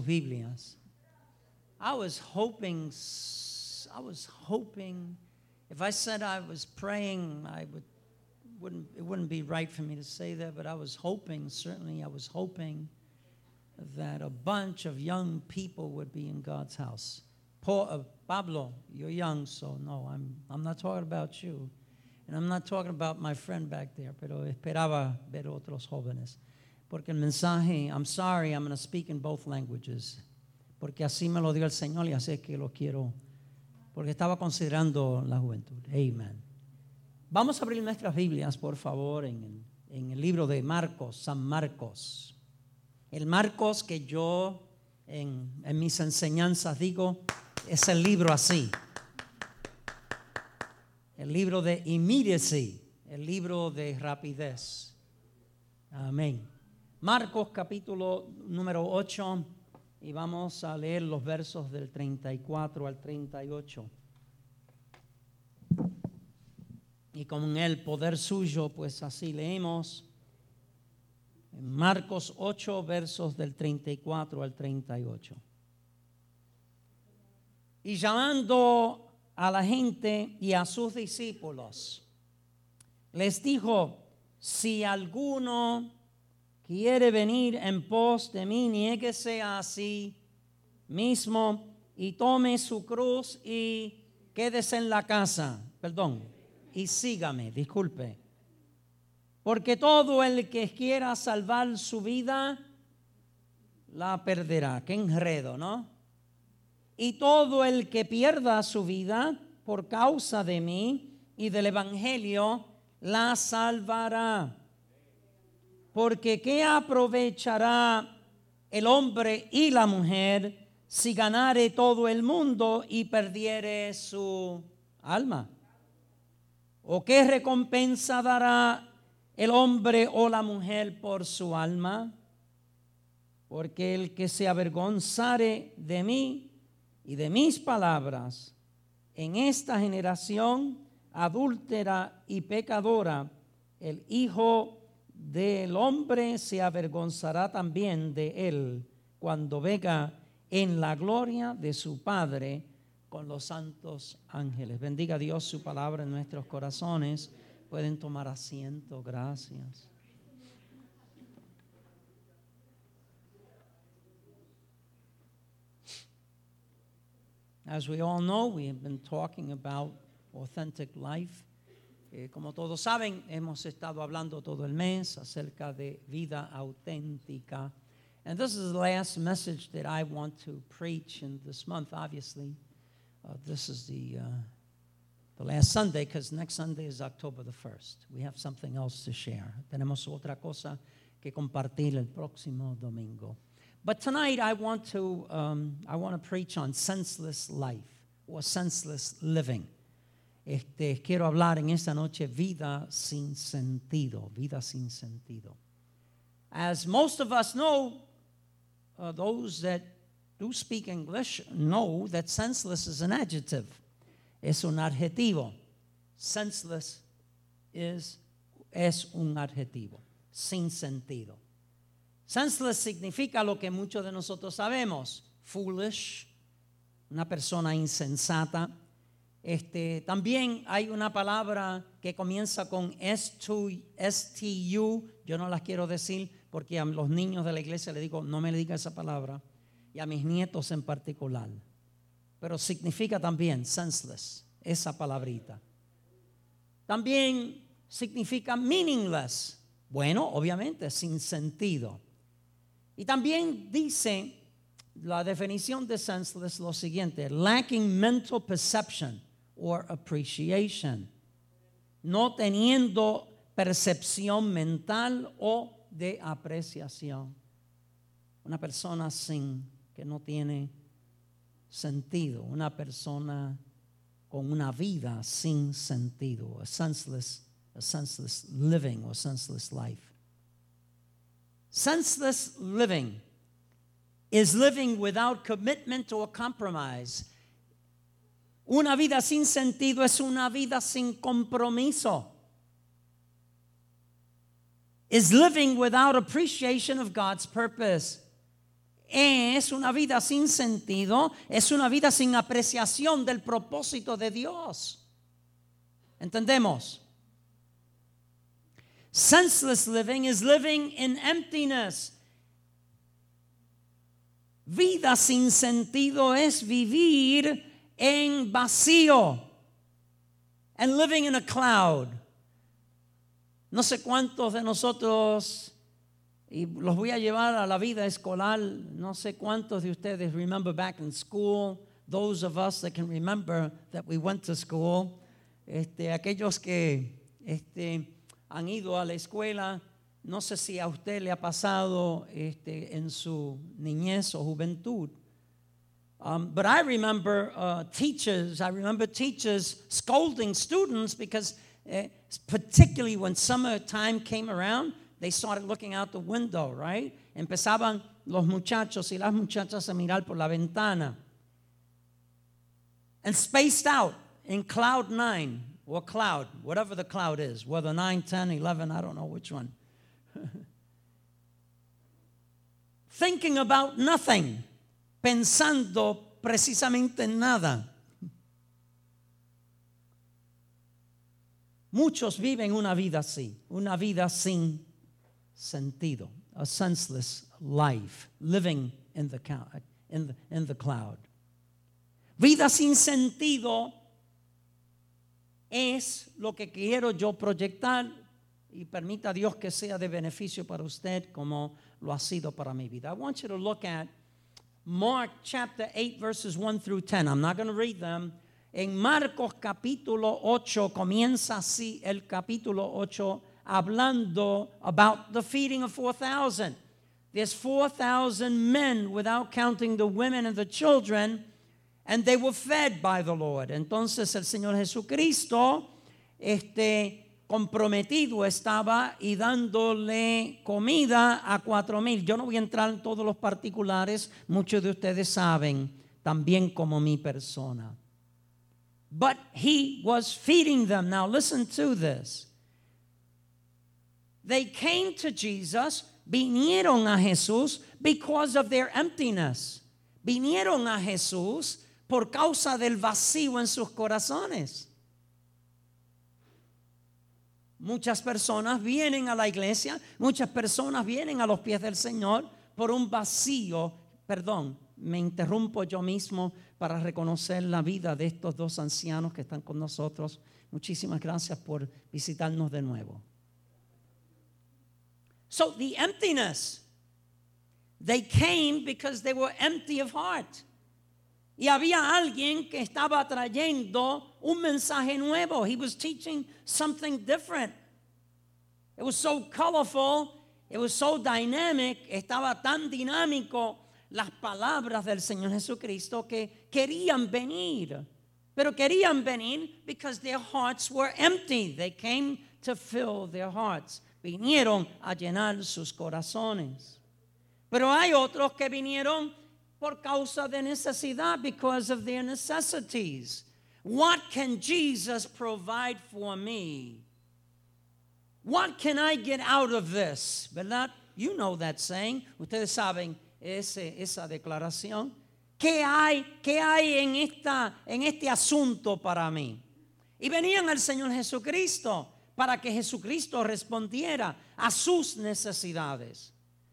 Biblias. I was hoping, I was hoping, if I said I was praying, I would, wouldn't, it wouldn't be right for me to say that, but I was hoping, certainly I was hoping that a bunch of young people would be in God's house. Paul, uh, Pablo, you're young, so no, I'm, I'm not talking about you. And I'm not talking about my friend back there, pero esperaba ver otros jóvenes. Porque el mensaje, I'm sorry, I'm going to speak in both languages. Porque así me lo dio el Señor y así es que lo quiero. Porque estaba considerando la juventud. Amen. Vamos a abrir nuestras Biblias, por favor, en el, libro de Marcos, San Marcos. El Marcos que yo en, en mis enseñanzas digo es el libro así. El libro de immediacy, el libro de rapidez. Amén. Marcos capítulo número 8 y vamos a leer los versos del 34 al 38. Y con el poder suyo, pues así leemos. Marcos 8, versos del 34 al 38. Y llamando a la gente y a sus discípulos, les dijo, si alguno quiere venir en pos de mí, niéguese a sí mismo y tome su cruz y quédese en la casa, perdón, y sígame, disculpe. Porque todo el que quiera salvar su vida, la perderá. Qué enredo, ¿no? Y todo el que pierda su vida por causa de mí y del Evangelio, la salvará. Porque ¿qué aprovechará el hombre y la mujer si ganare todo el mundo y perdiere su alma? ¿O qué recompensa dará el hombre o la mujer por su alma? Porque el que se avergonzare de mí y de mis palabras en esta generación adúltera y pecadora, el Hijo del hombre se avergonzará también de él cuando venga en la gloria de su Padre con los santos ángeles. Bendiga Dios su palabra en nuestros corazones. Pueden tomar asiento, gracias. As we all know, we have been talking about authentic life. Eh, como todos saben, hemos estado hablando todo el mes acerca de vida auténtica. And this is the last message that I want to preach in this month, obviously. Uh, this is the, uh, the last Sunday because next Sunday is October the 1st. We have something else to share. Tenemos otra cosa que compartir el próximo domingo. But tonight I want to, um, I want to preach on senseless life or senseless living. Este, quiero hablar en esta noche vida sin sentido, vida sin sentido. As most of us know, uh, those that do speak English know that senseless is an adjective. Es un adjetivo. Senseless is, es un adjetivo, sin sentido. Senseless significa lo que muchos de nosotros sabemos, foolish, una persona insensata. Este, también hay una palabra que comienza con S-T-U, yo no las quiero decir porque a los niños de la iglesia le digo, no me le diga esa palabra, y a mis nietos en particular. Pero significa también senseless, esa palabrita. También significa meaningless, bueno, obviamente, sin sentido. Y también dice la definición de senseless lo siguiente, lacking mental perception or appreciation, no teniendo percepción mental o de apreciación. Una persona sin que no tiene sentido, una persona con una vida sin sentido, a senseless, a senseless living or senseless life. Senseless living is living without commitment or compromise. Una vida sin sentido es una vida sin compromiso. Is living without appreciation of God's purpose. es una vida sin sentido, es una vida sin apreciación del propósito de Dios. ¿Entendemos? Senseless living is living in emptiness. Vida sin sentido es vivir en vacío and living in a cloud. No sé cuántos de nosotros y los voy a llevar a la vida escolar. No sé cuántos de ustedes remember back in school, those of us that can remember that we went to school. Este, aquellos que este, han ido a la escuela, no sé si a usted le ha pasado este, en su niñez o juventud. Um, but I remember uh, teachers, I remember teachers scolding students because, uh, particularly when summertime came around, they started looking out the window, right? Empezaban los muchachos y las muchachas a mirar por la ventana. And spaced out in cloud nine, or cloud, whatever the cloud is, whether 9, 10, 11, I don't know which one. Thinking about nothing, pensando precisamente en nada. Muchos viven una vida así, una vida sin sentido, a senseless life, living in the, cloud. Vida sin sentido es lo que quiero yo proyectar y permita Dios que sea de beneficio para usted como lo ha sido para mi vida. I want you to look at Mark chapter 8 verses 1 through 10. I'm not going to read them. En Marcos capítulo 8 comienza así el capítulo 8 hablando about the feeding of 4,000. There's 4,000 men without counting the women and the children, and they were fed by the Lord. Entonces el Señor Jesucristo, este comprometido estaba y dándole comida a cuatro mil. Yo no voy a entrar en todos los particulares, muchos de ustedes saben, también como mi persona. But he was feeding them. Now listen to this. They came to Jesus, vinieron a Jesús because of their emptiness. Vinieron a Jesús por causa del vacío en sus corazones. Muchas personas vienen a la iglesia, muchas personas vienen a los pies del Señor por un vacío. Perdón, me interrumpo yo mismo para reconocer la vida de estos dos ancianos que están con nosotros. Muchísimas gracias por visitarnos de nuevo. So the emptiness, they came because they were empty of heart. Y había alguien que estaba trayendo un mensaje nuevo. He was teaching something different. It was so colorful, it was so dynamic, estaba tan dinámico las palabras del Señor Jesucristo que querían venir. Pero querían venir because their hearts were empty. They came to fill their hearts vinieron a llenar sus corazones. Pero hay otros que vinieron por causa de necesidad, because of their necessities. What can Jesus provide for me? What can I get out of this? ¿Verdad? You know that saying. Ustedes saben ese, esa declaración. ¿Qué hay, qué hay en, esta, en este asunto para mí? Y venían al Señor Jesucristo para que Jesucristo respondiera a sus necesidades,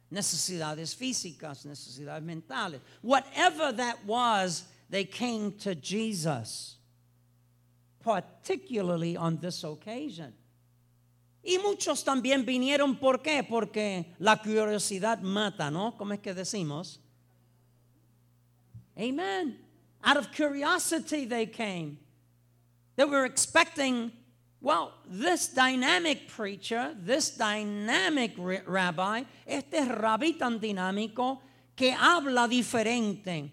necesidades físicas, necesidades mentales. Whatever that was, they came to Jesus, particularly on this occasion. Y muchos también vinieron, ¿por qué? Porque la curiosidad mata, ¿no? ¿Cómo es que decimos? Amen. Out of curiosity they came. They were expecting well, this dynamic preacher, this dynamic rabbi, este rabí tan dinámico que habla diferente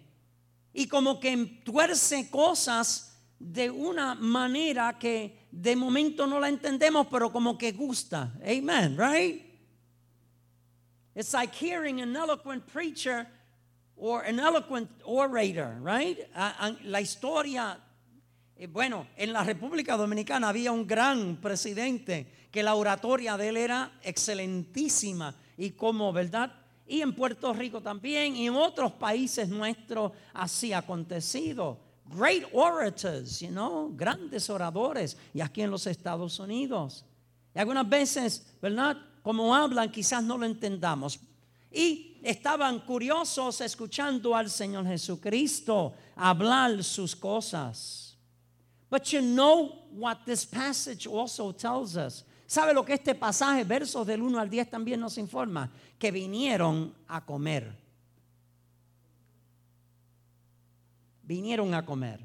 y como que tuerce cosas de una manera que de momento no la entendemos, pero como que gusta. Amen, right? It's like hearing an eloquent preacher or an eloquent orator, right? La historia eh, bueno, en la República Dominicana había un gran presidente que la oratoria de él era excelentísima y como, ¿verdad? Y en Puerto Rico también, y en otros países nuestros así acontecido. Great orators, you know, grandes oradores, y aquí en los Estados Unidos. Y algunas veces, ¿verdad? Como hablan, quizás no lo entendamos. Y estaban curiosos escuchando al Señor Jesucristo hablar sus cosas. But you know what this passage also tells us. ¿Sabe lo que este pasaje, versos del 1 al 10 también nos informa? Que vinieron a comer. Vinieron a comer.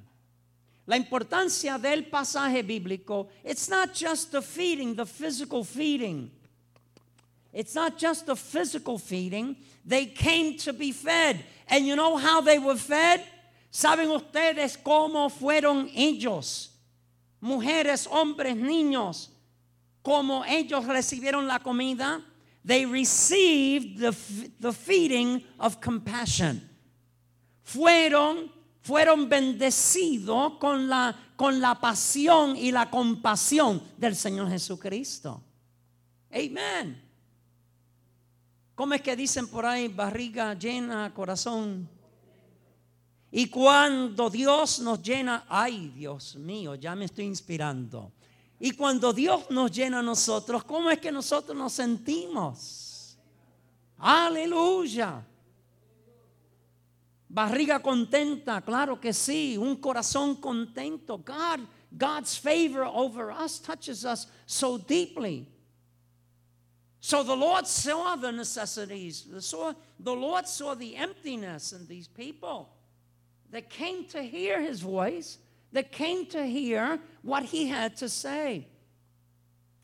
La importancia del pasaje bíblico, it's not just the feeding, the physical feeding. It's not just the physical feeding. They came to be fed. And you know how they were fed? ¿Saben ustedes cómo fueron ellos? Mujeres, hombres, niños como ellos recibieron la comida, they received the, the feeding of compassion. Fueron, fueron bendecidos con la, con la pasión y la compasión del Señor Jesucristo. Amen. ¿Cómo es que dicen por ahí barriga llena, corazón? Y cuando Dios nos llena, ay Dios mío, ya me estoy inspirando. Y cuando Dios nos llena a nosotros, ¿cómo es que nosotros nos sentimos? Aleluya. Barriga contenta, claro que sí. Un corazón contento. God, God's favor over us touches us so deeply. So the Lord saw the necessities. The, saw, the Lord saw the emptiness in these people that came to hear his voice that came to hear what he had to say.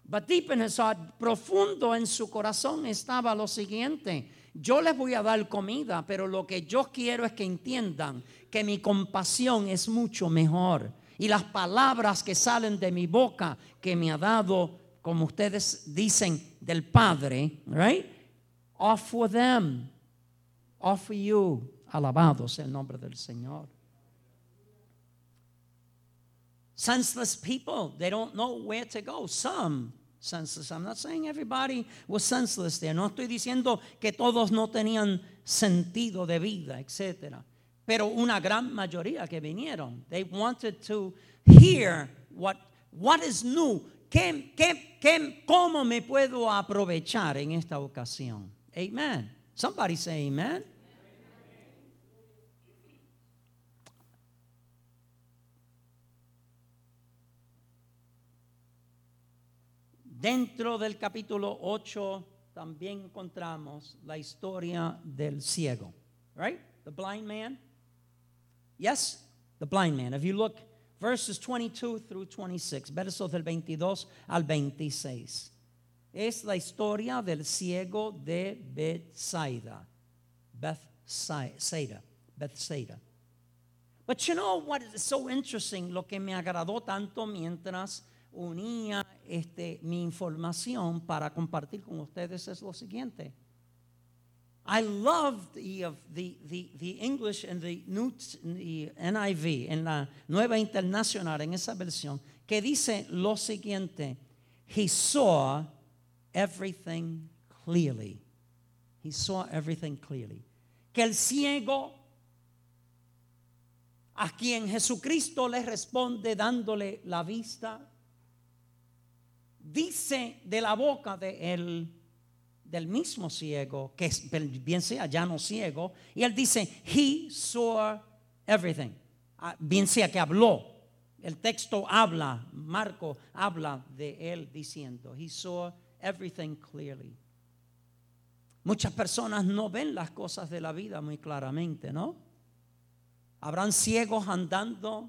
But deep in his heart, profundo en su corazón estaba lo siguiente. Yo les voy a dar comida, pero lo que yo quiero es que entiendan que mi compasión es mucho mejor. Y las palabras que salen de mi boca que me ha dado, como ustedes dicen, del Padre, right? Offer them, offer you. Alabados el nombre del Señor. senseless people. They don't know where to go. Some senseless. I'm not saying everybody was senseless there. No estoy diciendo que todos no tenían sentido de vida, etc. Pero una gran mayoría que vinieron. They wanted to hear what, what is new. ¿Qué, qué, qué, ¿Cómo me puedo aprovechar en esta ocasión? Amen. Somebody say amen. Dentro del capítulo 8 también encontramos la historia del ciego, right? The blind man. Yes, the blind man. If you look verses 22 through 26, versos del 22 al 26. Es la historia del ciego de Bethsaida. Bethsaida. Bethsaida. But you know what is so interesting? Lo que me agradó tanto mientras unía este, mi información para compartir con ustedes es lo siguiente. I love the, the, the, English and the NIV, en la Nueva Internacional, en esa versión, que dice lo siguiente: He saw everything clearly. He saw everything clearly. Que el ciego, a quien Jesucristo le responde dándole la vista, dice de la boca de él, del mismo ciego, que bien sea ya no ciego, y él dice, he saw everything. Ah, bien sea que habló. El texto habla, Marco habla de él diciendo, he saw everything clearly. Muchas personas no ven las cosas de la vida muy claramente, ¿no? Habrán ciegos andando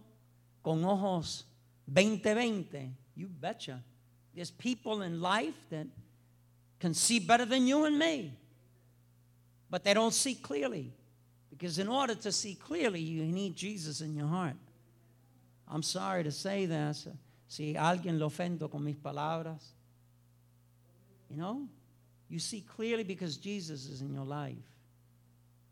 con ojos 20-20. You betcha. There's people in life that can see better than you and me, but they don't see clearly. Because in order to see clearly, you need Jesus in your heart. I'm sorry to say this. Si alguien lo ofendo con mis palabras, you know, you see clearly because Jesus is in your life.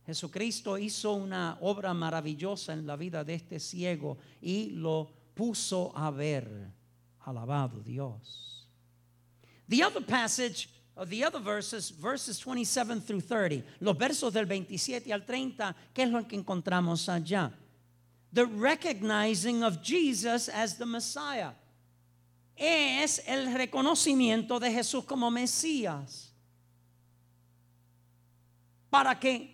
Jesucristo hizo una obra maravillosa en la vida de este ciego y lo puso a ver. Alabado Dios. The other passage of the other verses, verses 27 through 30, los versos del 27 al 30, ¿qué es lo que encontramos allá? The recognizing of Jesus as the Messiah. Es el reconocimiento de Jesús como Mesías. Para que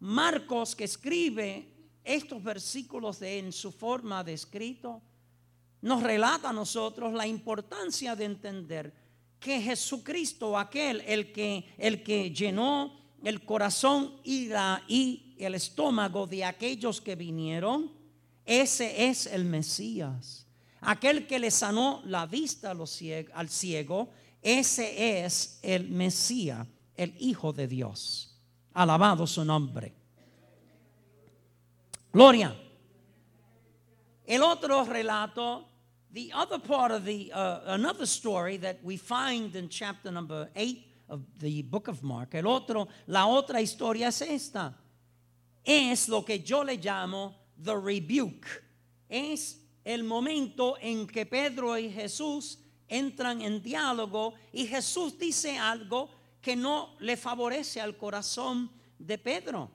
Marcos, que escribe estos versículos de, en su forma de escrito, nos relata a nosotros la importancia de entender que Jesucristo, aquel, el que, el que llenó el corazón y, y el estómago de aquellos que vinieron, ese es el Mesías. Aquel que le sanó la vista al ciego, ese es el Mesías, el Hijo de Dios. Alabado su nombre. Gloria. El otro relato the other part of the, uh, another story that we find in chapter number 8 of the book of Mark, el otro, la otra historia es esta. Es lo que yo le llamo the rebuke. Es el momento en que Pedro y Jesús entran en diálogo y Jesús dice algo que no le favorece al corazón de Pedro.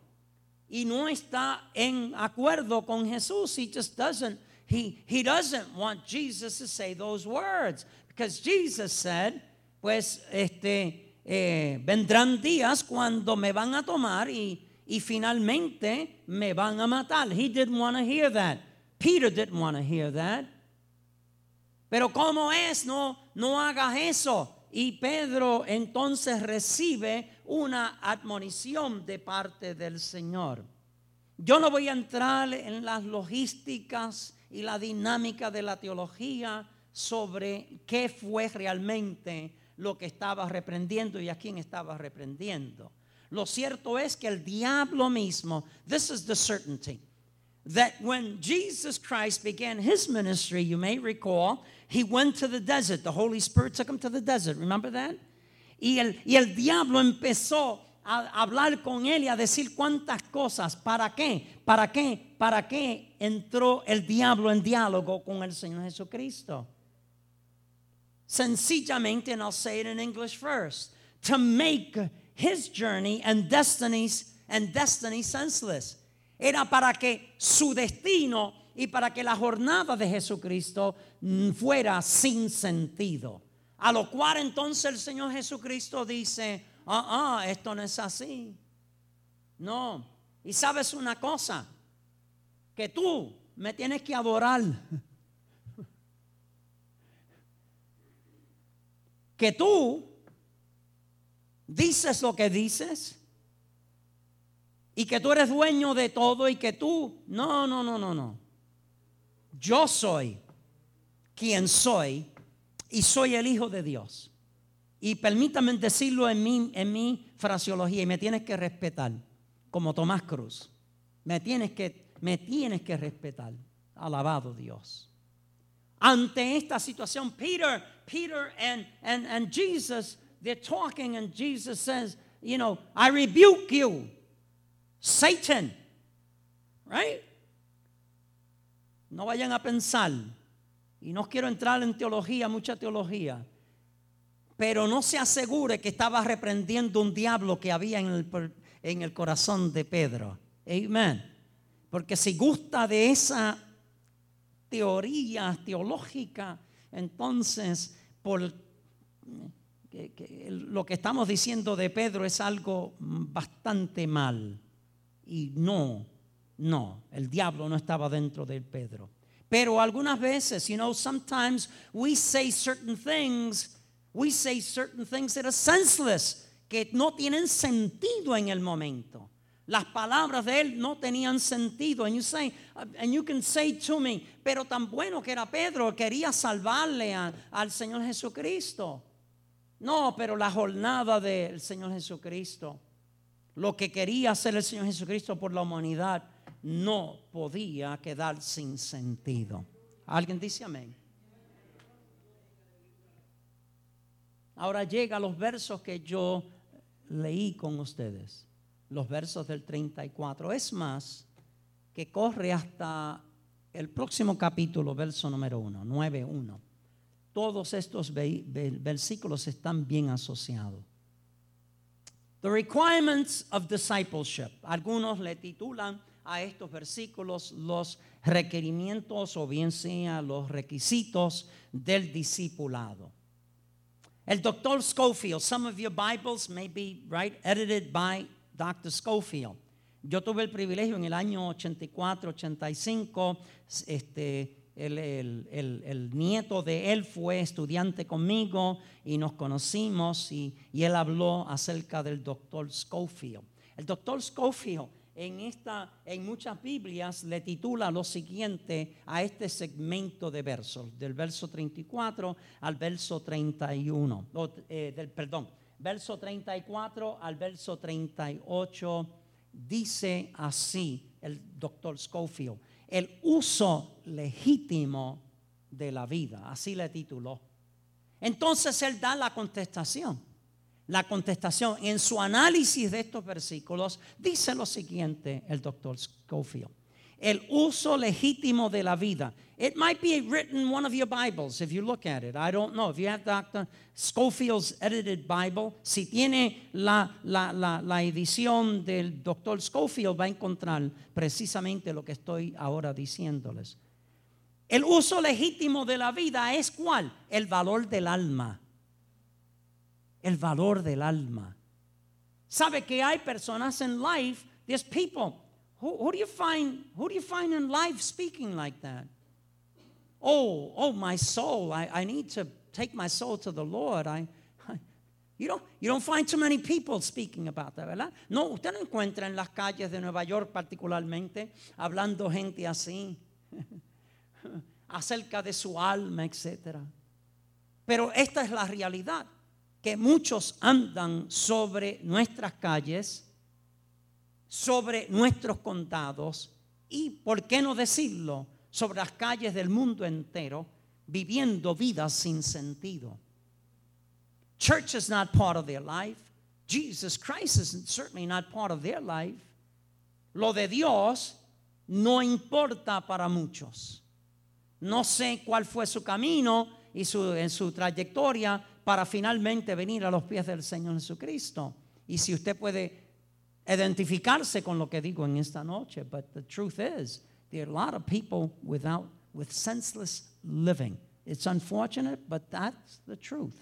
Y no está en acuerdo con Jesús. He just doesn't he, he doesn't want Jesus to say those words because Jesus said, pues este, eh, vendrán días cuando me van a tomar y, y finalmente me van a matar. He didn't want to hear that. Peter didn't want to hear that. Pero ¿cómo es? No, no hagas eso. Y Pedro entonces recibe una admonición de parte del Señor. Yo no voy a entrar en las logísticas y la dinámica de la teología sobre qué fue realmente lo que estaba reprendiendo y a quién estaba reprendiendo. Lo cierto es que el diablo mismo, this is the certainty, that when Jesus Christ began his ministry, you may recall, he went to the desert. The Holy Spirit took him to the desert. Remember that? Y el, y el diablo empezó a hablar con él y a decir cuántas cosas. ¿Para qué? ¿Para qué? ¿Para qué entró el diablo en diálogo con el Señor Jesucristo? Sencillamente, and I'll say it in English first, to make his journey and destinies and destiny senseless. Era para que su destino y para que la jornada de Jesucristo fuera sin sentido. A lo cual entonces el Señor Jesucristo dice, ah, ah, esto no es así. No. Y sabes una cosa, que tú me tienes que adorar. Que tú dices lo que dices y que tú eres dueño de todo y que tú, no, no, no, no, no. Yo soy quien soy y soy el Hijo de Dios. Y permítame decirlo en mi, en mi fraseología y me tienes que respetar, como Tomás Cruz. Me tienes que, me tienes que respetar. Alabado Dios. Ante esta situación, Peter, Peter and, and, and Jesus, they're talking and Jesus says, you know, I rebuke you, Satan. Right? No vayan a pensar, y no quiero entrar en teología, mucha teología, pero no se asegure que estaba reprendiendo un diablo que había en el, en el corazón de Pedro. Amén. Porque si gusta de esa teoría teológica, entonces por lo que estamos diciendo de Pedro es algo bastante mal. Y no, no, el diablo no estaba dentro de Pedro. Pero algunas veces, you know, sometimes we say certain things we say certain things that are senseless, que no tienen sentido en el momento. Las palabras de él no tenían sentido. And you say, and you can say to me, pero tan bueno que era Pedro, quería salvarle al Señor Jesucristo. No, pero la jornada del Señor Jesucristo, lo que quería hacer el Señor Jesucristo por la humanidad, no podía quedar sin sentido. ¿Alguien dice amén? Ahora llega a los versos que yo leí con ustedes, los versos del 34. Es más, que corre hasta el próximo capítulo, verso número 1, 9.1. Todos estos versículos están bien asociados. The requirements of discipleship. Algunos le titulan a estos versículos los requerimientos o bien sea los requisitos del discipulado. El doctor Schofield, some of your Bibles may be right edited by Dr. Schofield. Yo tuve el privilegio en el año 84, 85, este, el, el, el, nieto de él fue estudiante conmigo y nos conocimos y, y él habló acerca del doctor Schofield. El doctor Schofield en, esta, en muchas Biblias le titula lo siguiente a este segmento de versos, del verso 34 al verso 31, eh, del, perdón, verso 34 al verso 38, dice así el doctor Schofield, el uso legítimo de la vida, así le tituló. Entonces él da la contestación la contestación. En su análisis de estos versículos dice lo siguiente el doctor Schofield. El uso legítimo de la vida. It might be written in one of your Bibles if you look at it. I don't know. If you have Dr. Schofield's edited Bible, si tiene la, la, la, la edición del doctor Schofield, va a encontrar precisamente lo que estoy ahora diciéndoles. El uso legítimo de la vida es cuál? El valor del alma el valor del alma. Sabe que hay personas en life, there's people. Who, do you find who do you find in life speaking like that? Oh, oh, my soul, I, I need to take my soul to the Lord. I, I, you, don't, you don't find too many people speaking about that, ¿verdad? No, usted no encuentra en las calles de Nueva York particularmente hablando gente así acerca de su alma, etc. Pero esta es la realidad que muchos andan sobre nuestras calles, sobre nuestros condados y, por qué no decirlo, sobre las calles del mundo entero, viviendo vidas sin sentido. Church is not part of their life. Jesus Christ is certainly not part of their life. Lo de Dios no importa para muchos. No sé cuál fue su camino y su, en su trayectoria, para finalmente venir a los pies del Señor Jesucristo. Y si usted puede identificarse con lo que digo en esta noche, but the truth is, there are a lot of people without with senseless living. It's unfortunate, but that's the truth.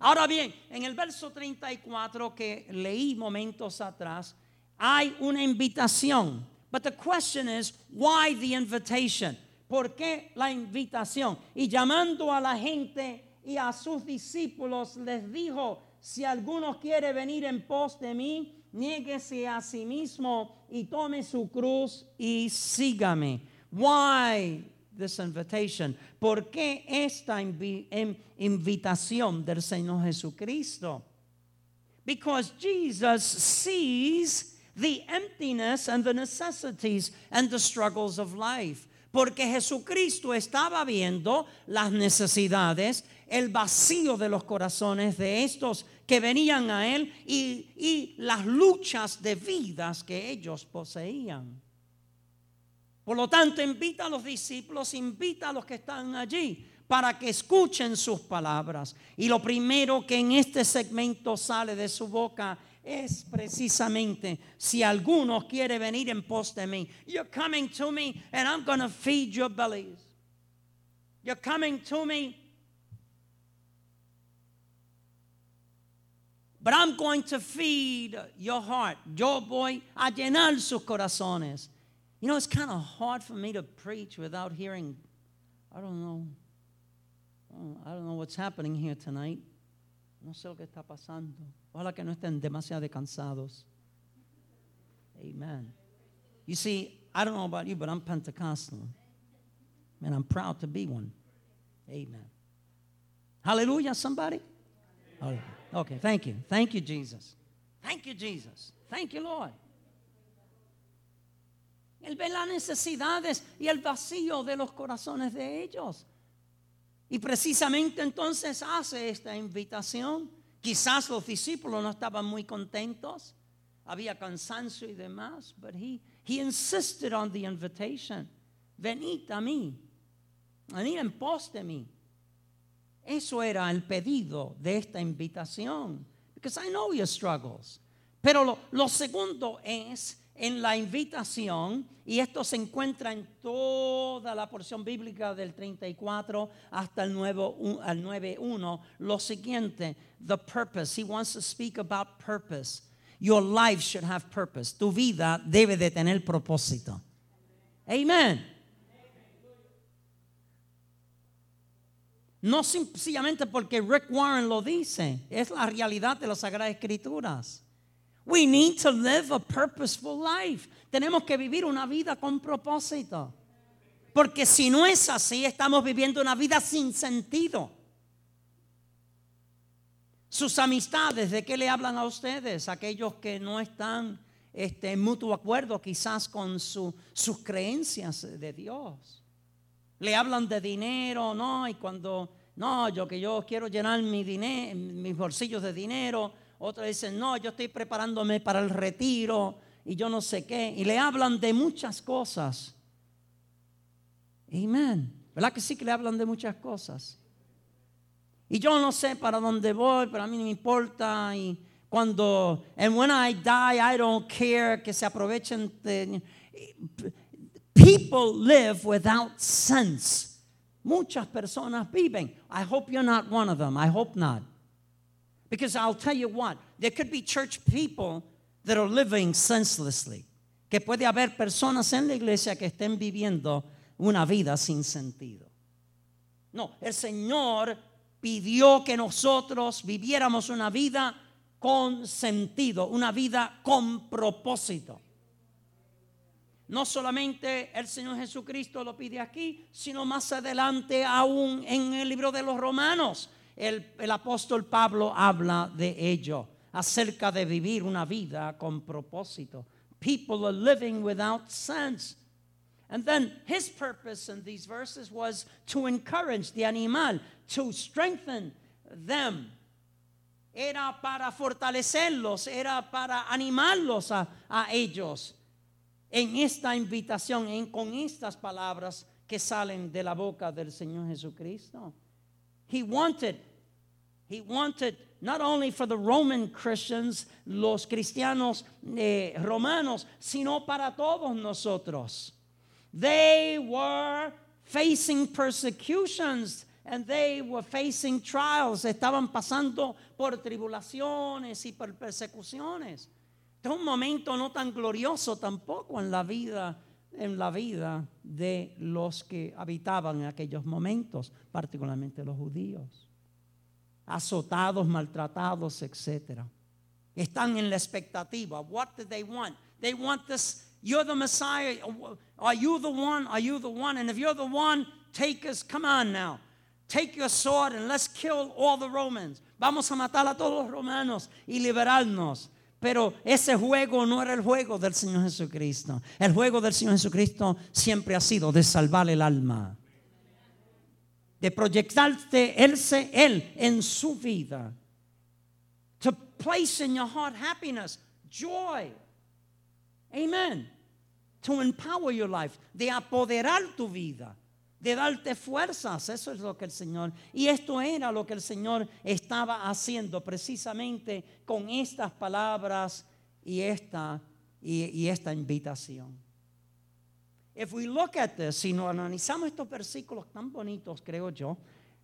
Ahora bien, en el verso 34 que leí momentos atrás, hay una invitación. But the question is, why the invitation? ¿Por qué la invitación? Y llamando a la gente y a sus discípulos les dijo, si alguno quiere venir en pos de mí, niéguese a sí mismo y tome su cruz y sígame. Why this invitation? ¿Por qué esta invitación del Señor Jesucristo? Because Jesus sees the emptiness and the necessities and the struggles of life. Porque Jesucristo estaba viendo las necesidades el vacío de los corazones de estos que venían a Él y, y las luchas de vidas que ellos poseían. Por lo tanto, invita a los discípulos, invita a los que están allí para que escuchen sus palabras. Y lo primero que en este segmento sale de su boca es precisamente si alguno quiere venir en pos de mí. You're coming to me and I'm going to feed your bellies. You're coming to me But I'm going to feed your heart. Yo voy a llenar sus corazones. You know, it's kind of hard for me to preach without hearing, I don't know, I don't know what's happening here tonight. No sé lo que está pasando. Ojalá que no estén demasiado cansados. Amen. You see, I don't know about you, but I'm Pentecostal. And I'm proud to be one. Amen. Hallelujah, somebody? Hallelujah. Okay, thank you. Thank you, Jesus. Thank you, Jesus. Thank you, Lord. Él ve las necesidades y el vacío de los corazones de ellos. Y precisamente entonces hace esta invitación. Quizás los discípulos no estaban muy contentos. Había cansancio y demás. But he, he insisted on the invitation. Venid a mí. Venid en pos de mí. Eso era el pedido de esta invitación. Because I know your struggles. Pero lo, lo segundo es en la invitación, y esto se encuentra en toda la porción bíblica del 34 hasta el 9.1, lo siguiente, the purpose. He wants to speak about purpose. Your life should have purpose. Tu vida debe de tener propósito. Amen. No sencillamente porque Rick Warren lo dice, es la realidad de las Sagradas Escrituras. We need to live a purposeful life. Tenemos que vivir una vida con propósito. Porque si no es así, estamos viviendo una vida sin sentido. Sus amistades, ¿de qué le hablan a ustedes? Aquellos que no están este, en mutuo acuerdo quizás con sus creencias de Dios. Le hablan de dinero, ¿no? Y cuando, no, yo que yo quiero llenar mis bolsillos de dinero, otros dicen, no, yo estoy preparándome para el retiro y yo no sé qué. Y le hablan de muchas cosas. Amén. ¿Verdad que sí que le hablan de muchas cosas? Y yo no sé para dónde voy, pero a mí no me importa. Y cuando, and when I die, I don't care, que se aprovechen. De, people live without sense. Muchas personas viven. I hope you're not one of them. I hope not. Because I'll tell you what, there could be church people that are living senselessly. Que puede haber personas en la iglesia que estén viviendo una vida sin sentido. No, el Señor pidió que nosotros viviéramos una vida con sentido, una vida con propósito. No solamente el Señor Jesucristo lo pide aquí, sino más adelante aún en el libro de los Romanos el, apóstol Pablo habla de ello, acerca de vivir una vida con propósito. People are living without sense. And then his purpose in these verses was to encourage the animal, to strengthen them. Era para fortalecerlos, era para animarlos a, a ellos en esta invitación, en, con estas palabras que salen de la boca del Señor Jesucristo. He wanted, he wanted not only for the Roman Christians, los cristianos eh, romanos, sino para todos nosotros. They were facing persecutions and they were facing trials. Estaban pasando por tribulaciones y por persecuciones. Es un momento no tan glorioso tampoco en la vida en la vida de los que habitaban en aquellos momentos, particularmente los judíos. Azotados, maltratados, etc. Están en la expectativa. What do they want? They want this. You're the Messiah. Are you the one? Are you the one? And if you're the one, take us. Come on now. Take your sword and let's kill all the Romans. Vamos a matar a todos los romanos y liberarnos. Pero ese juego no era el juego del Señor Jesucristo. El juego del Señor Jesucristo siempre ha sido de salvar el alma. De proyectarte él, en su vida. To place in your heart happiness, joy. Amen. To empower your life. De apoderar tu vida de darte fuerzas. Eso es lo que el Señor, y esto era lo que el Señor estaba haciendo precisamente con estas palabras y esta, y, esta invitación. If we look at this, si no analizamos estos versículos tan bonitos, creo yo,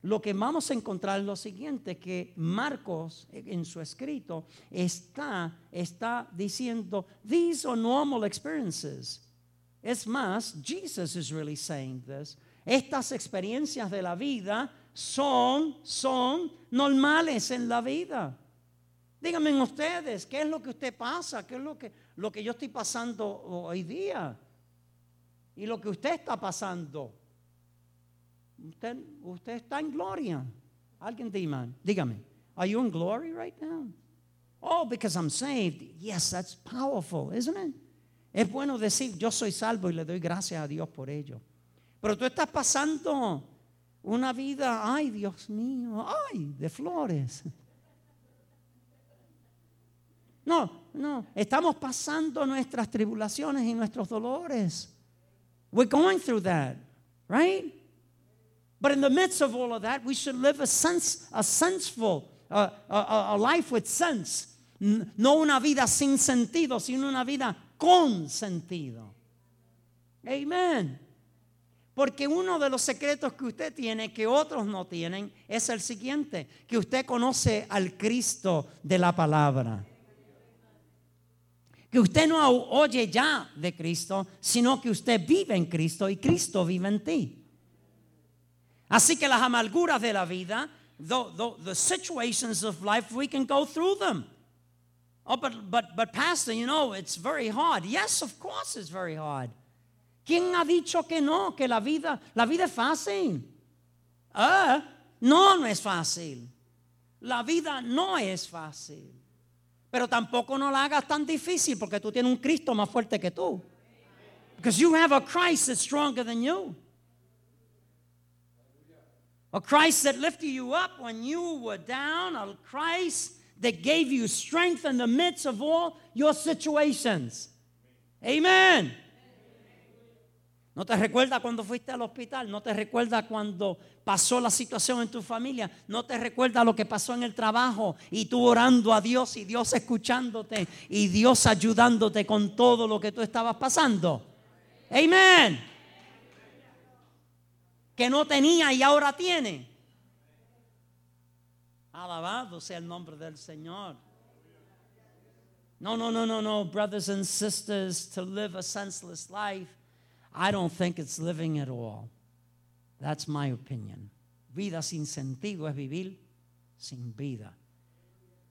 lo que vamos a encontrar es lo siguiente, que Marcos en su escrito está, está diciendo, these are normal experiences. Es más, Jesus is really saying this. Estas experiencias de la vida son, son normales en la vida. Díganme ustedes, ¿qué es lo que usted pasa? ¿Qué es lo que, lo que yo estoy pasando hoy día? Y lo que usted está pasando. Usted, usted está en gloria. Alguien dígame, dígame, are you in glory right now? Oh, because I'm saved. Yes, that's powerful, isn't it? Es bueno decir, yo soy salvo y le doy gracias a Dios por ello. Pero tú estás pasando una vida, ay Dios mío, ay, de flores. No, no, estamos pasando nuestras tribulaciones y nuestros dolores. We're going through that, right? But in the midst of all of that, we should live a sense, a senseful, a, a life with sense. no una vida sin sentido, sino una vida con sentido. Amén. Porque uno de los secretos que usted tiene, que otros no tienen, es el siguiente, que usted conoce al Cristo de la palabra. Que usted no oye ya de Cristo, sino que usted vive en Cristo y Cristo vive en ti. Así que las amarguras de la vida, the, situations of life, we can go through them. Oh, but, but, but Pastor, you know, it's very hard. Yes, of course it's very hard. ¿Quién ha dicho que no? Que la vida, la vida es fácil. Ah, no, no es fácil. La vida no es fácil. Pero tampoco no la hagas tan difícil porque tú tienes un Cristo más fuerte que tú. Because you have a Christ that's stronger than you. A Christ that lifted you up when you were down. A Christ that gave you strength in the midst of all your situations. Amen. ¿No te recuerda cuando fuiste al hospital? ¿No te recuerda cuando pasó la situación en tu familia? ¿No te recuerda lo que pasó en el trabajo? Y tú orando a Dios y Dios escuchándote y Dios ayudándote con todo lo que tú estabas pasando. Amén. Que no tenía y ahora tiene. Alabado sea el nombre del Señor. No, no, no, no, no, brothers and sisters, to live a senseless life I don't think it's living at all. That's my opinion. Vida sin sentido es vivir sin vida.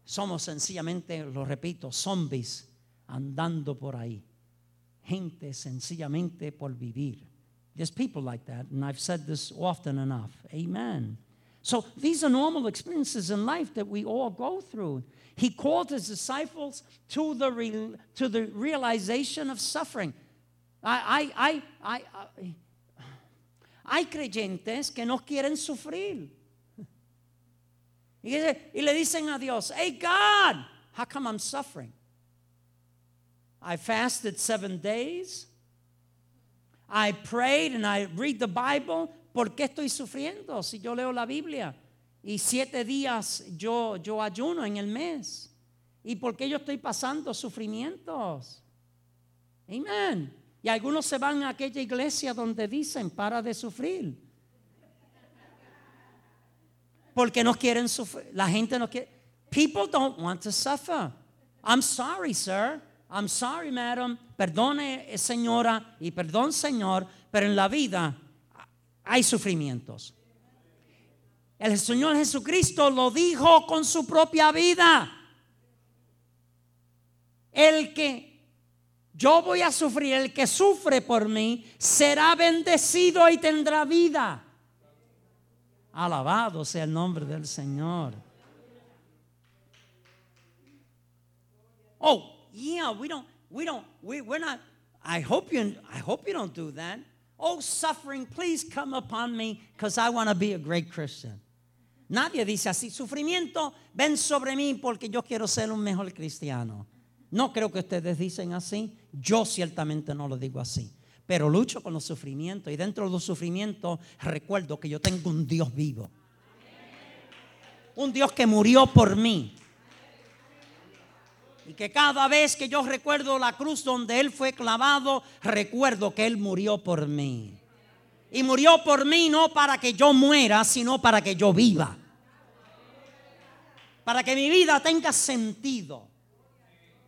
Somos sencillamente, lo repito, zombies andando por ahí. Gente sencillamente por vivir. There's people like that, and I've said this often enough. Amen. So these are normal experiences in life that we all go through. He called his disciples to the, re- to the realization of suffering. Hay, hay, hay, hay, creyentes que no quieren sufrir. Y, le dicen a Dios, hey God, how come I'm suffering? I fasted seven days. I prayed and I read the Bible. ¿Por qué estoy sufriendo si yo leo la Biblia? Y siete días yo, yo ayuno en el mes. ¿Y por qué yo estoy pasando sufrimientos? Amén. Y algunos se van a aquella iglesia donde dicen, para de sufrir. Porque no quieren sufrir. La gente no quiere. People don't want to suffer. I'm sorry, sir. I'm sorry, madam. Perdone, eh, señora, y perdón, señor, pero en la vida hay sufrimientos. El Señor Jesucristo lo dijo con su propia vida. El que yo voy a sufrir, el que sufre por mí será bendecido y tendrá vida. Alabado sea el nombre del Señor. Oh, yeah, we don't, we don't, we, we're not, I hope you, I hope you don't do that. Oh, suffering, please come upon me because I want to be a great Christian. Nadie dice así, sufrimiento, ven sobre mí porque yo quiero ser un mejor cristiano. No creo que ustedes dicen así. Yo ciertamente no lo digo así. Pero lucho con los sufrimientos y dentro de los sufrimientos recuerdo que yo tengo un Dios vivo. Un Dios que murió por mí. Y que cada vez que yo recuerdo la cruz donde Él fue clavado, recuerdo que Él murió por mí. Y murió por mí no para que yo muera, sino para que yo viva. Para que mi vida tenga sentido.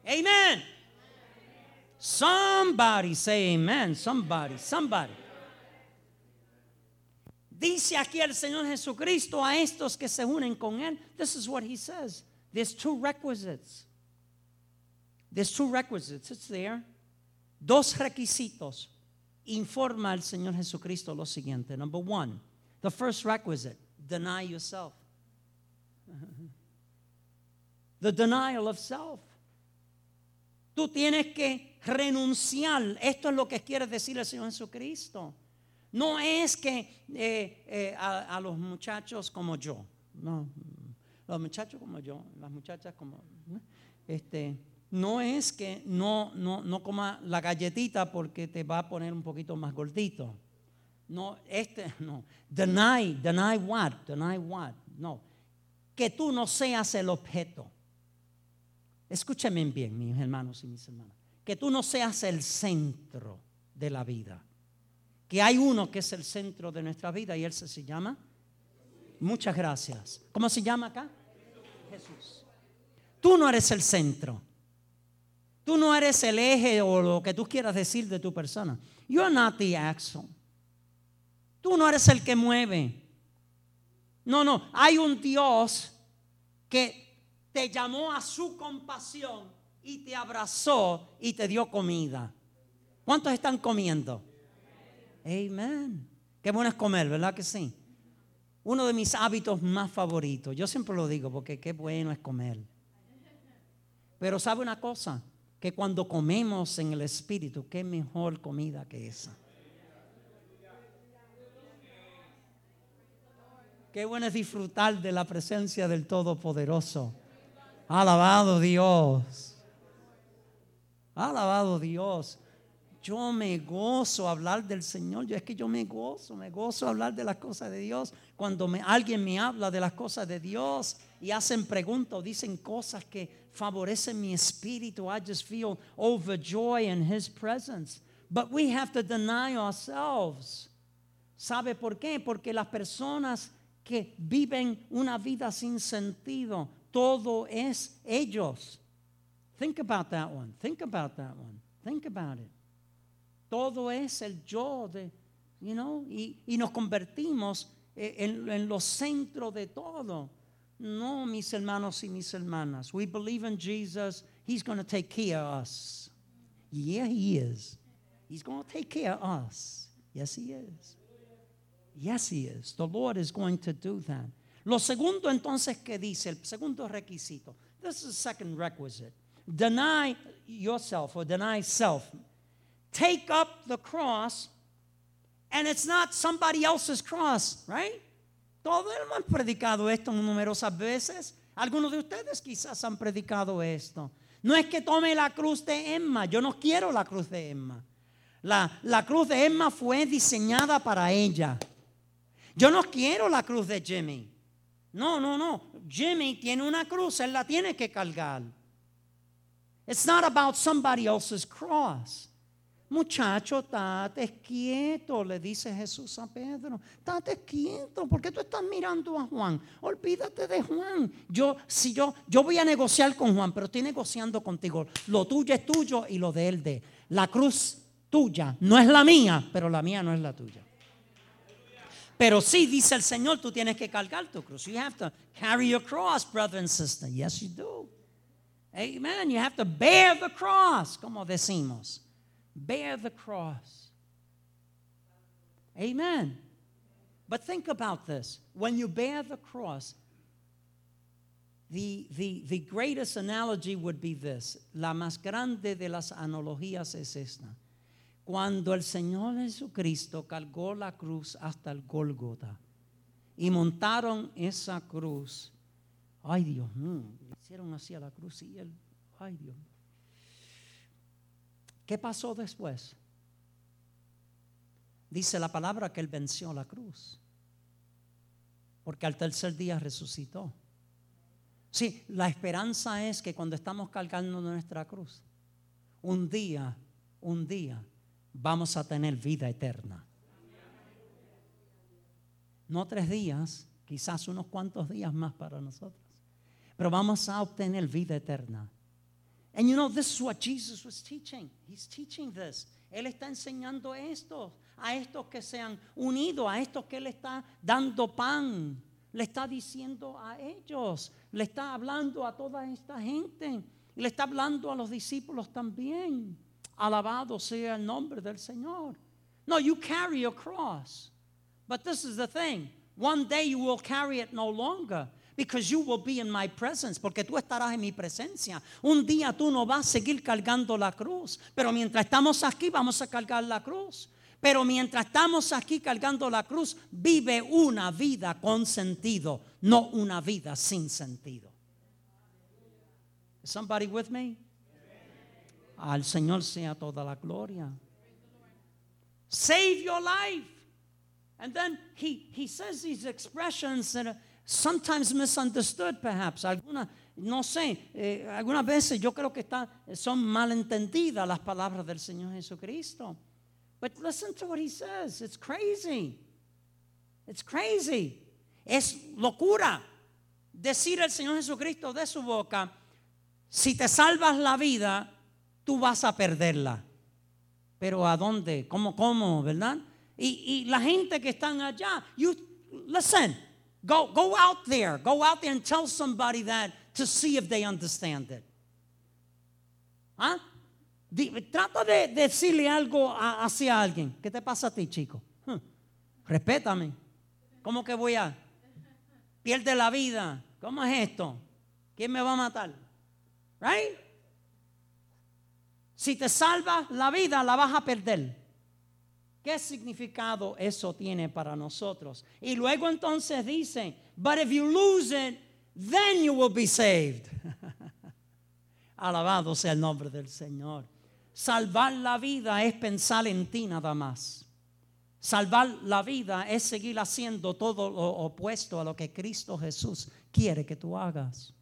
Amen. Somebody say amen. Somebody, somebody. Dice aquí el Señor Jesucristo a estos que se unen con Él. This is what He says. There's two requisites. There's two requisites. It's there. Dos requisitos. Informa al Señor Jesucristo lo siguiente. Number one, the first requisite, deny yourself. the denial of self. Tú tienes que renunciar. Esto es lo que quiere decir el Señor Jesucristo. No es que eh, eh, a, los muchachos como yo, no, los muchachos como yo, las muchachas como, este, no es que no, no, no coma la galletita porque te va a poner un poquito más gordito. No, este, no. Deny, deny what, deny what. No. Que tú no seas el objeto. Escúchame bien, mis hermanos y mis hermanas, que tú no seas el centro de la vida. Que hay uno que es el centro de nuestra vida y él se, llama. Muchas gracias. ¿Cómo se llama acá? Jesús. Tú no eres el centro. Tú no eres el eje o lo que tú quieras decir de tu persona. You're not the axle. Tú no eres el que mueve. No, no. Hay un Dios que te llamó a su compasión y te abrazó y te dio comida. ¿Cuántos están comiendo? Amén. Qué bueno es comer, ¿verdad que sí? Uno de mis hábitos más favoritos. Yo siempre lo digo porque qué bueno es comer. Pero sabe una cosa, que cuando comemos en el Espíritu, qué mejor comida que esa. Qué bueno es disfrutar de la presencia del Todopoderoso. Alabado Dios. Alabado Dios. Yo me gozo hablar del Señor. Yo es que yo me gozo, me gozo hablar de las cosas de Dios. Cuando alguien me habla de las cosas de Dios y hacen preguntas o dicen cosas que favorecen mi espíritu, I just feel overjoyed in His presence. But we have to deny ourselves. ¿Sabe por qué? Porque las personas que viven una vida sin sentido, todo es ellos. Think about that one. Think about that one. Think about it. Todo es el yo de, you know, y, y nos convertimos eh, en, en los centros de todo. No, mis hermanos y mis hermanas. We believe in Jesus. He's going to take care of us. Yeah, he is. He's going to take care of us. Yes, he is. Yes, he is. The Lord is going to do that. Lo segundo entonces que dice, el segundo requisito. This is the second requisite. Deny yourself or deny self. Take up the cross and it's not somebody else's cross, right? Todos hemos predicado esto numerosas veces. Algunos de ustedes quizás han predicado esto. No es que tome la cruz de Emma. Yo no quiero la cruz de Emma. La, la cruz de Emma fue diseñada para ella. Yo no quiero la cruz de Jimmy. No, no, no. Jimmy tiene una cruz, él la tiene que cargar. It's not about somebody else's cross. Muchacho, estate quieto, le dice Jesús a Pedro. Estate quieto, porque tú estás mirando a Juan. Olvídate de Juan. Yo, si yo, yo voy a negociar con Juan, pero estoy negociando contigo. Lo tuyo es tuyo y lo de él de. La cruz tuya no es la mía, pero la mía no es la tuya. Pero sí, dice el Señor, tú tienes que cargar tu cruz. You have to carry your cross, brother and sister. Yes, you do. Amen. You have to bear the cross, como decimos. Bear the cross. Amen. But think about this. When you bear the cross, the, the, the greatest analogy would be this. La más grande de las analogías es esta. Cuando el Señor Jesucristo cargó la cruz hasta el Gólgota y montaron esa cruz, ay Dios mío, hicieron así a la cruz y él, ay Dios. ¿Qué pasó después? Dice la palabra que él venció la cruz, porque al tercer día resucitó. Sí, la esperanza es que cuando estamos cargando nuestra cruz, un día, un día, vamos a tener vida eterna. No tres días, quizás unos cuantos días más para nosotros, pero vamos a obtener vida eterna. And you know, this is what Jesus was teaching. He's teaching this. Él está enseñando esto a estos que se han unido, a estos que Él está dando pan. Le está diciendo a ellos, le está hablando a toda esta gente, le está hablando a los discípulos también. Alabado sea el nombre del Señor. No, you carry a cross. But this is the thing. One day you will carry it no longer. Because you will be in my presence, porque tú estarás en mi presencia. Un día tú no vas a seguir cargando la cruz, pero mientras estamos aquí vamos a cargar la cruz. Pero mientras estamos aquí cargando la cruz, vive una vida con sentido, no una vida sin sentido. Is somebody with me? Al Señor sea toda la gloria. Save your life. And then he, he says these expressions that are sometimes misunderstood, perhaps. Algunas No sé, eh, algunas veces yo creo que está, son malentendidas las palabras del Señor Jesucristo. But listen to what he says. It's crazy. It's crazy. Es locura decir el Señor Jesucristo de su boca, si te salvas la vida, tú vas a perderla. Pero ¿a dónde? ¿Cómo, cómo? ¿Verdad? Y, y la gente que están allá, you, listen, go, go out there, go out there and tell somebody that to see if they understand it. ¿Ah? trata de, decirle algo hacia alguien. ¿Qué te pasa a ti, chico? respétame. ¿Cómo que voy a? Pierde la vida. ¿Cómo es esto? ¿Quién me va a matar? Right? Si te salvas la vida, la vas a perder. ¿Qué significado eso tiene para nosotros? Y luego entonces dice, but if you lose it, then you will be saved. Alabado sea el nombre del Señor. Salvar la vida es pensar en ti nada más. Salvar la vida es seguir haciendo todo lo opuesto a lo que Cristo Jesús quiere que tú hagas.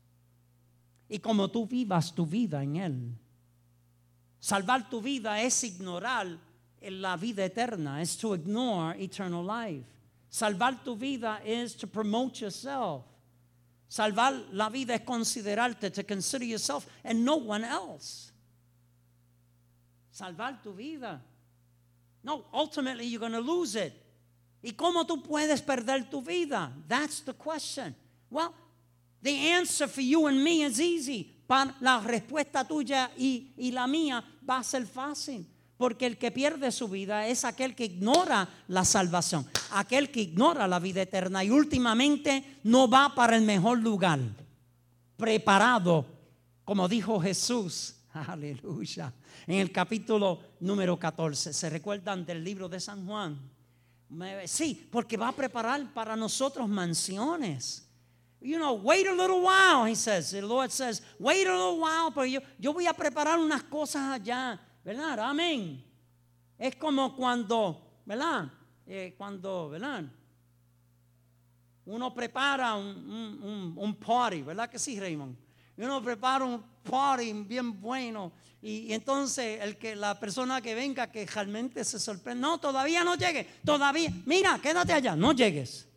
Y como tú vivas tu vida en Él. Salvar tu vida es ignorar la vida eterna, es to ignore eternal life. Salvar tu vida es to promote yourself. Salvar la vida es considerarte, to consider yourself and no one else. Salvar tu vida. No, ultimately you're going to lose it. ¿Y cómo tú puedes perder tu vida? That's the question. Well, the answer for you and me is easy. La respuesta tuya y, y la mía va a ser fácil. Porque el que pierde su vida es aquel que ignora la salvación, aquel que ignora la vida eterna y últimamente no va para el mejor lugar, preparado, como dijo Jesús, aleluya, en el capítulo número 14. ¿Se recuerdan del libro de San Juan? Sí, porque va a preparar para nosotros mansiones. You know, wait a little while, he says. The Lord says, wait a little while, pero yo, voy a preparar unas cosas allá ¿verdad? Amén. Es como cuando, ¿verdad? Eh, cuando, ¿verdad? Uno prepara un, party, ¿verdad que sí, Raymond? Uno prepara un party bien bueno y, entonces el que la persona que venga que realmente se sorprende, no, todavía no llegue, todavía, mira, quédate allá, no llegues.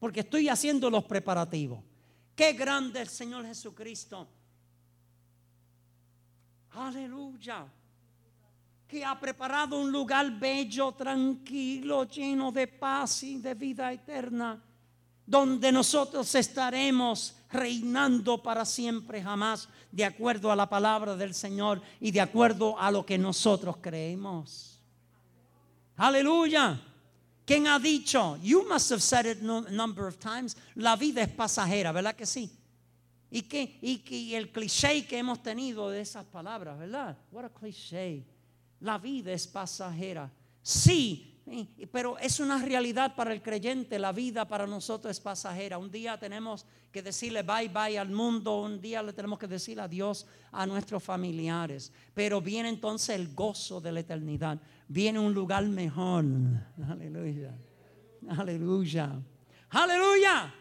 Porque estoy haciendo los preparativos. Qué grande el Señor Jesucristo Aleluya. Que ha preparado un lugar bello, tranquilo, lleno de paz y de vida eterna, donde nosotros estaremos reinando para siempre, jamás, de acuerdo a la palabra del Señor y de acuerdo a lo que nosotros creemos. Aleluya. ¿Quién ha dicho? You must have said it a number of times. La vida es pasajera, ¿verdad que sí? Y, que, el cliché que hemos tenido de esas palabras, ¿verdad? What a cliché. La vida es pasajera. Sí, pero es una realidad para el creyente. La vida para nosotros es pasajera. Un día tenemos que decirle bye bye al mundo. Un día le tenemos que decir adiós a nuestros familiares. Pero viene entonces el gozo de la eternidad. Viene un lugar mejor. Aleluya. Aleluya. Aleluya.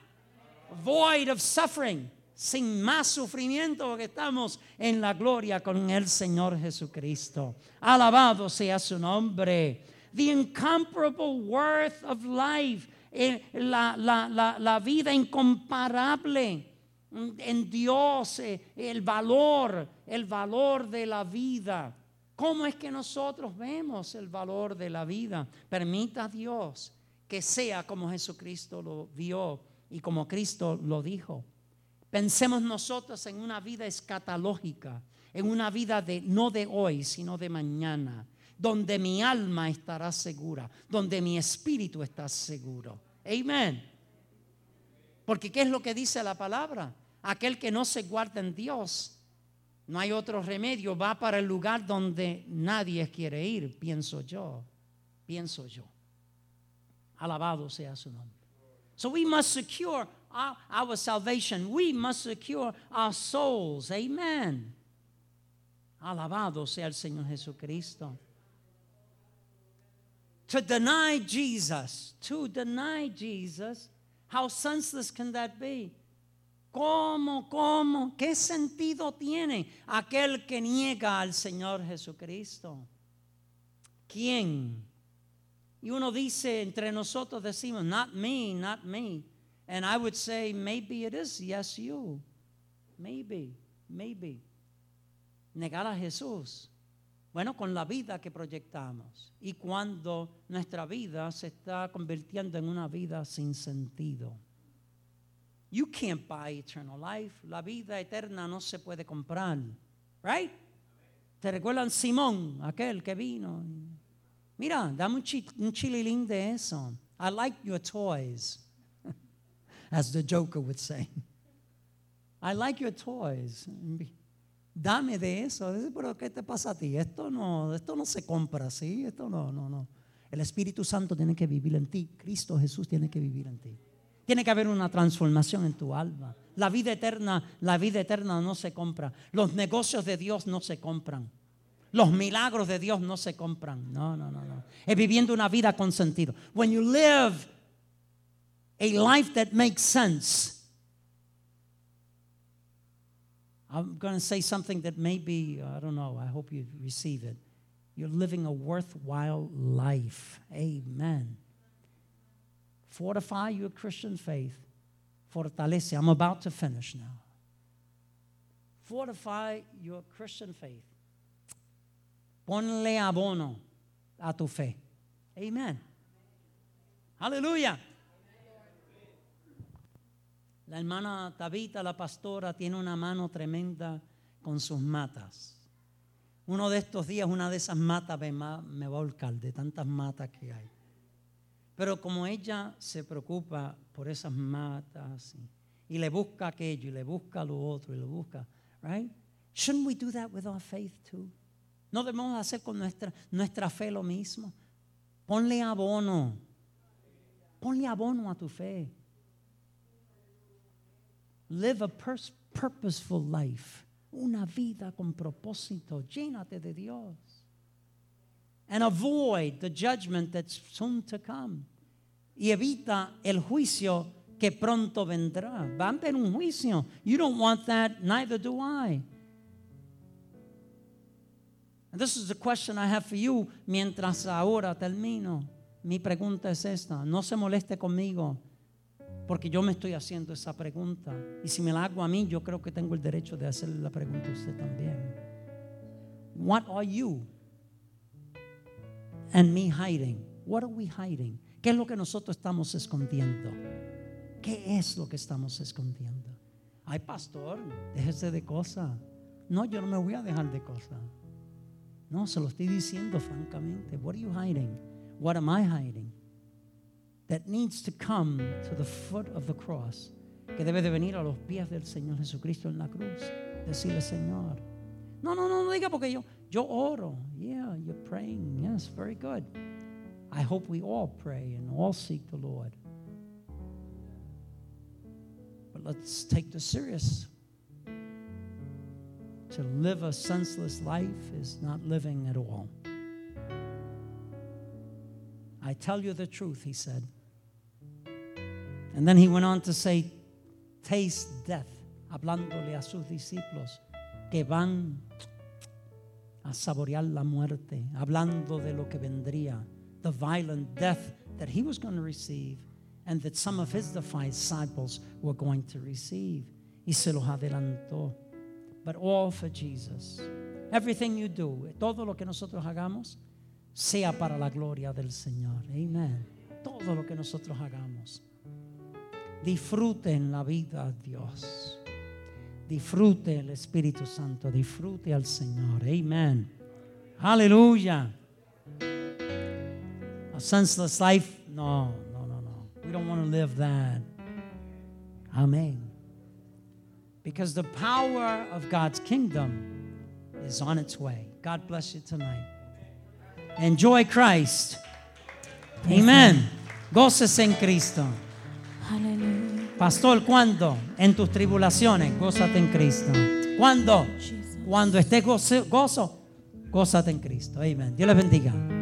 Void of suffering sin más sufrimiento porque estamos en la gloria con el Señor Jesucristo. Alabado sea su nombre. The incomparable worth of life, eh, la, la, vida incomparable en Dios, eh, el valor, el valor de la vida. ¿Cómo es que nosotros vemos el valor de la vida? Permita Dios que sea como Jesucristo lo vio y como Cristo lo dijo. Pensemos nosotros en una vida escatológica, en una vida de no de hoy, sino de mañana, donde mi alma estará segura, donde mi espíritu está seguro. Amén. Porque ¿qué es lo que dice la palabra? Aquel que no se guarda en Dios, no hay otro remedio, va para el lugar donde nadie quiere ir, pienso yo, pienso yo. Alabado sea su nombre. So we must secure our, our salvation. We must secure our souls. Amen. Alabado sea el Señor Jesucristo. To deny Jesus, to deny Jesus, how senseless can that be? ¿Cómo, cómo? ¿Qué sentido tiene aquel que niega al Señor Jesucristo? ¿Quién? Y uno dice, entre nosotros decimos, not me, not me. And I would say, maybe it is, yes, you. Maybe, maybe. Negar a Jesús. Bueno, con la vida que proyectamos. Y cuando nuestra vida se está convirtiendo en una vida sin sentido. You can't buy eternal life. La vida eterna no se puede comprar. Right? ¿Te recuerdan Simón, aquel que vino? Mira, dame un, chi un chililín de eso. I like your toys, as the Joker would say. I like your toys. Dame de eso. Pero ¿qué te pasa a ti? Esto no, esto no se compra ¿sí? Esto no, no, no. El Espíritu Santo tiene que vivir en ti. Cristo Jesús tiene que vivir en ti. Tiene que haber una transformación en tu alma. La vida eterna, la vida eterna no se compra. Los negocios de Dios no se compran. Los milagros de Dios no se compran. No, no, no, no. Es viviendo una vida con sentido. When you live a life that makes sense. I'm going to say something that maybe, I don't know, I hope you receive it. You're living a worthwhile life. Amen. Fortify your Christian faith. Fortalece. I'm about to finish now. Fortify your Christian faith. Ponle abono a tu fe. Amen. Aleluya. La hermana Tabita, la pastora, tiene una mano tremenda con sus matas. Uno de estos días, una de esas matas me, va a volcar de tantas matas que hay. Pero como ella se preocupa por esas matas y, y, le busca aquello y le busca lo otro y lo busca, right? Shouldn't we do that with our faith too? No debemos hacer con nuestra, nuestra fe lo mismo. Ponle abono. Ponle abono a tu fe. Live a purposeful life. Una vida con propósito. Llénate de Dios and avoid the judgment that's soon to come. Y evita el juicio que pronto vendrá. Va a haber un juicio. You don't want that, neither do I. And this is the question I have for you mientras ahora termino. Mi pregunta es esta. No se moleste conmigo porque yo me estoy haciendo esa pregunta. Y si me la hago a mí, yo creo que tengo el derecho de hacerle la pregunta a usted también. What are you? And me hiding. What are we hiding? ¿Qué es lo que nosotros estamos escondiendo? ¿Qué es lo que estamos escondiendo? Ay, pastor, déjese de cosas. No, yo no me voy a dejar de cosas. No, se lo estoy diciendo francamente. What are you hiding? What am I hiding? That needs to come to the foot of the cross. Que debe de venir a los pies del Señor Jesucristo en la cruz. Decirle, Señor. No, no, no, no diga porque yo, yo oro. Yeah, you're praying. Yes, very good. I hope we all pray and all seek the Lord. But let's take this serious. To live a senseless life is not living at all. I tell you the truth, he said. And then he went on to say, Taste death, hablándole a sus discípulos que van a saborear la muerte, hablando de lo que vendría, the violent death that he was going to receive and that some of his disciples were going to receive. Y se los adelantó. But all for Jesus. Everything you do, todo lo que nosotros hagamos, sea para la gloria del Señor. Amen. Todo lo que nosotros hagamos. Disfruten la vida, Dios. Disfrute el Espíritu Santo, disfrute al Señor. Amen. Aleluya. A senseless life? No, no, no, no. We don't want to live that. Amen. Because the power of God's kingdom is on its way. God bless you tonight. Enjoy Christ. Amen. Goces en Cristo. Aleluya. Pastor, ¿cuándo? En tus tribulaciones, gózate en Cristo. ¿Cuándo? Cuando estés gozo, gózate en Cristo. Amén. Dios les bendiga.